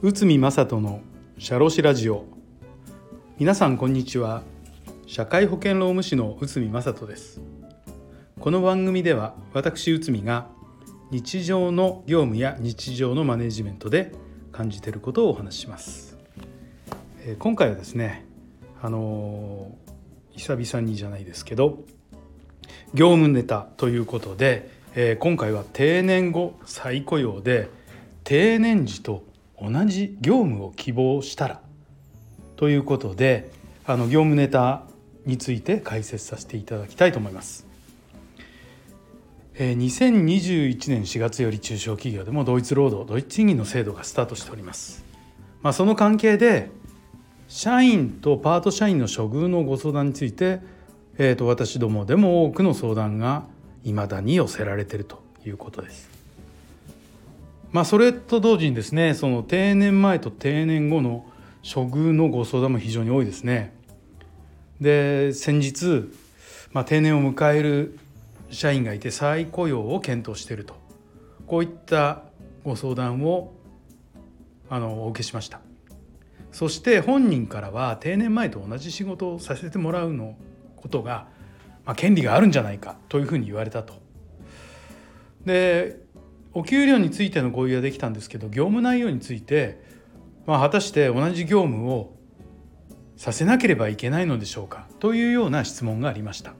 内海正人のシャロラジオ。皆さんこんにちは。社会保険労務士の内海正人です。この番組では私内海が日常の業務や日常のマネジメントで感じていることをお話しします。今回はですねあの久々にじゃないですけど業務ネタということで、えー、今回は定年後再雇用で定年時と同じ業務を希望したらということであの業務ネタについて解説させていただきたいと思います。えー、2021年4月より中小企業でも同一労働同一賃金の制度がスタートしております。まあ、その関係で社員とパート社員の処遇のご相談について、えー、と私どもでも多くの相談がいまだに寄せられているということです。まあ、それと同時にですねその定年前と定年後の処遇のご相談も非常に多いですね。で先日、まあ、定年を迎える社員がいて再雇用を検討しているとこういったご相談をあのお受けしました。そして本人からは定年前と同じ仕事をさせてもらうのことが、まあ、権利があるんじゃないかというふうに言われたと。でお給料についての合意はできたんですけど業務内容について、まあ、果たして同じ業務をさせなければいけないのでしょうかというような質問がありました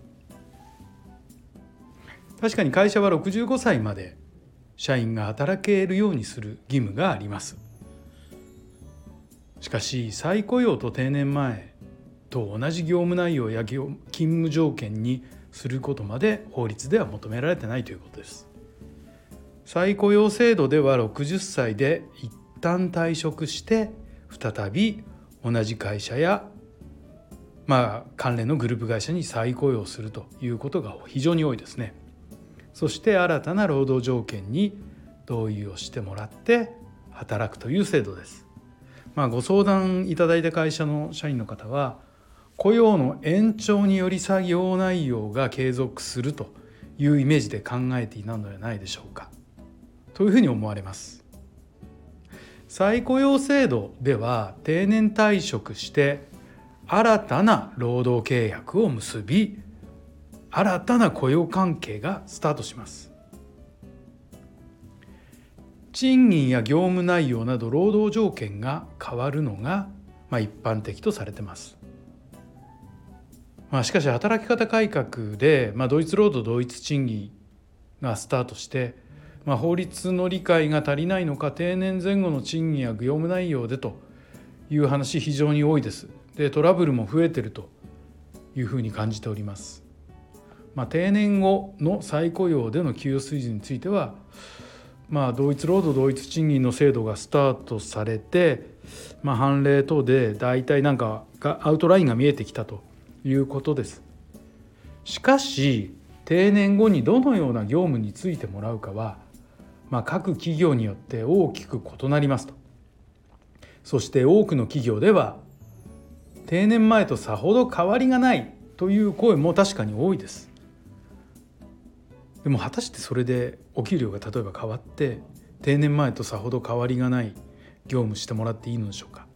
確かに会社は65歳まで社員が働けるようにする義務がありますしかし再雇用と定年前と同じ業務内容や勤務条件にすることまで法律では求められてないということです。再雇用制度では60歳で一旦退職して再び同じ会社やまあ関連のグループ会社に再雇用するということが非常に多いですね。そして新たな労働条件に同意をしてもらって働くという制度です。まあ、ご相談いただいた会社の社員の方は雇用の延長により作業内容が継続するというイメージで考えていたのではないでしょうか。というふうに思われます。再雇用制度では定年退職して新たな労働契約を結び新たな雇用関係がスタートします。賃金や業務内容など労働条件が変わるのが、まあ、一般的とされてます。まあ、しかし働き方改革で、まあ、同一労働同一賃金がスタートして、まあ、法律の理解が足りないのか定年前後の賃金や業務内容でという話非常に多いです。でトラブルも増えてるというふうに感じております。まあ、定年後の再雇用での給与水準についてはまあ、同一労働同一賃金の制度がスタートされて、まあ、判例等で大体なんかアウトラインが見えてきたということです。しかし定年後にどのような業務についてもらうかは、まあ、各企業によって大きく異なりますと。そして多くの企業では定年前とさほど変わりがないという声も確かに多いです。でも果たしてそれでお給料が例えば変わって定年前とさほど変わりがない業務してもらっていいのでしょうか、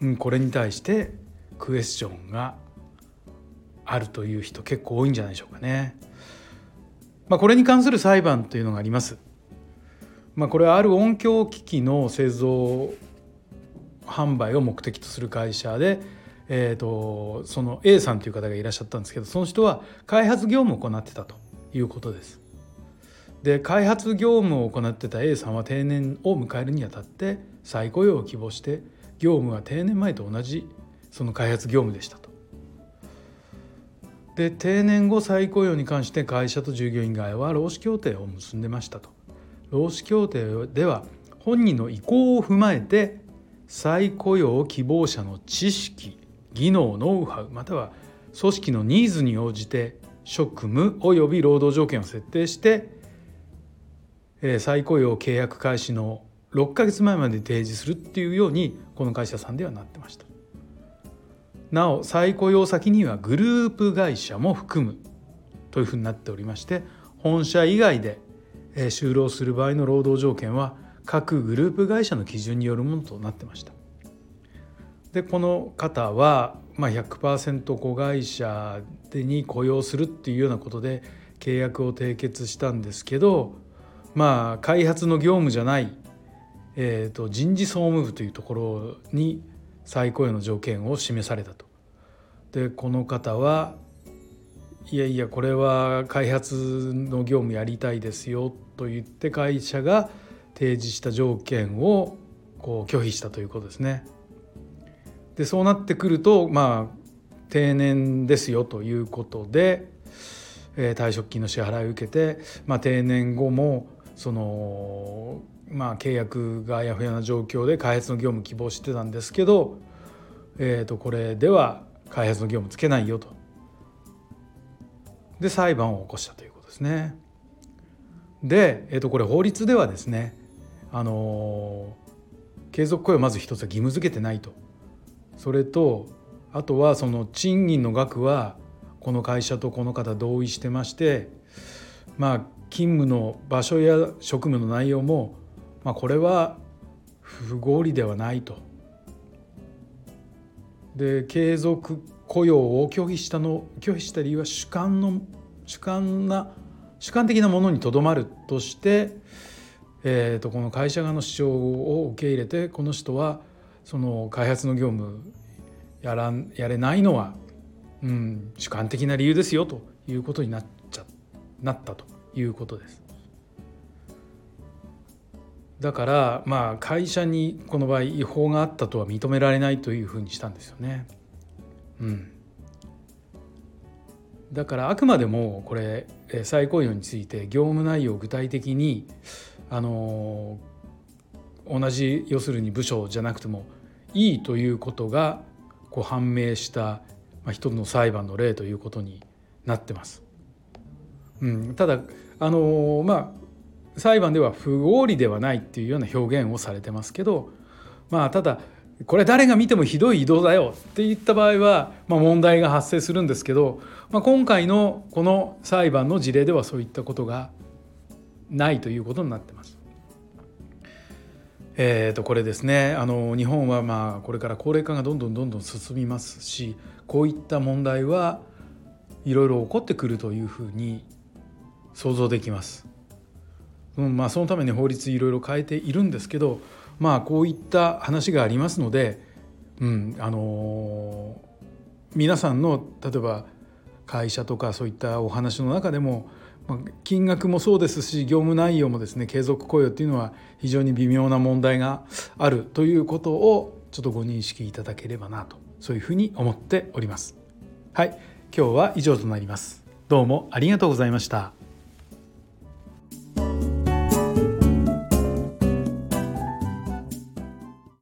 うん、これに対してクエスチョンがあるという人結構多いんじゃないでしょうかね。まあ、これに関する裁判というのがあります。まあ、これはある音響機器の製造販売を目的とする会社で、えーと、その A さんという方がいらっしゃったんですけどその人は開発業務を行ってたと。いうことです。で開発業務を行ってた A さんは定年を迎えるにあたって再雇用を希望して業務は定年前と同じその開発業務でした。で定年後再雇用に関して会社と従業員側は労使協定を結んでましたと。労使協定では本人の意向を踏まえて再雇用希望者の知識技能ノウハウまたは組織のニーズに応じて職務及び労働条件を設定して、再雇用契約開始の6ヶ月前まで提示するっていうようにこの会社さんではなってましたなお再雇用先にはグループ会社も含むというふうになっておりまして本社以外で就労する場合の労働条件は各グループ会社の基準によるものとなってました。でこの方は、ま、100%子会社に雇用するっていうようなことで契約を締結したんですけどまあ開発の業務じゃない、えーと、人事総務部というところに再雇用の条件を示されたと。でこの方はいやいやこれは開発の業務やりたいですよと言って会社が提示した条件をこう拒否したということですね。でそうなってくるとまあ定年ですよということで、えー、退職金の支払いを受けて、まあ、定年後もその、まあ、契約があやふやな状況で開発の業務希望してたんですけど、えー、とこれでは開発の業務つけないよと。で裁判を起こしたということですね。で、えー、とこれ法律ではですねあの継続雇用まず一つは義務付けてないとそれとあとはその賃金の額はこの会社とこの方同意してましてまあ勤務の場所や職務の内容も、まあ、これは不合理ではないと。で継続雇用を拒否したの拒否した理由は主観の主観な主観的なものにとどまるとして、えー、とこの会社側の主張を受け入れてこの人はその開発の業務やらやれないのは、うん、主観的な理由ですよということになっちゃなったということです。だからまあ会社にこの場合違法があったとは認められないというふうにしたんですよね。うん、だからあくまでもこれ再雇用について業務内容を具体的にあの同じ要するに部署じゃなくてもいいということがこう判明した、まあ、一つの裁判の例ということになってます。うん、ただあのまあ裁判では不合理ではないっていうような表現をされてますけどまあただこれ誰が見てもひどい移動だよって言った場合は、まあ、問題が発生するんですけど、まあ、今回のこの裁判の事例ではそういったことがないということになってます。えー、とこれですねあの日本はまあこれから高齢化がどんどんどんどん進みますしこういった問題はいろいろ起こってくるというふうに想像できます。うんまあ、そのために法律いろいろ変えているんですけど、まあ、こういった話がありますので、うんあのー、皆さんの例えば会社とかそういったお話の中でもまあ金額もそうですし業務内容もですね継続雇用っていうのは非常に微妙な問題があるということをちょっとご認識いただければなとそういうふうに思っております。はい今日は以上となります。どうもありがとうございました。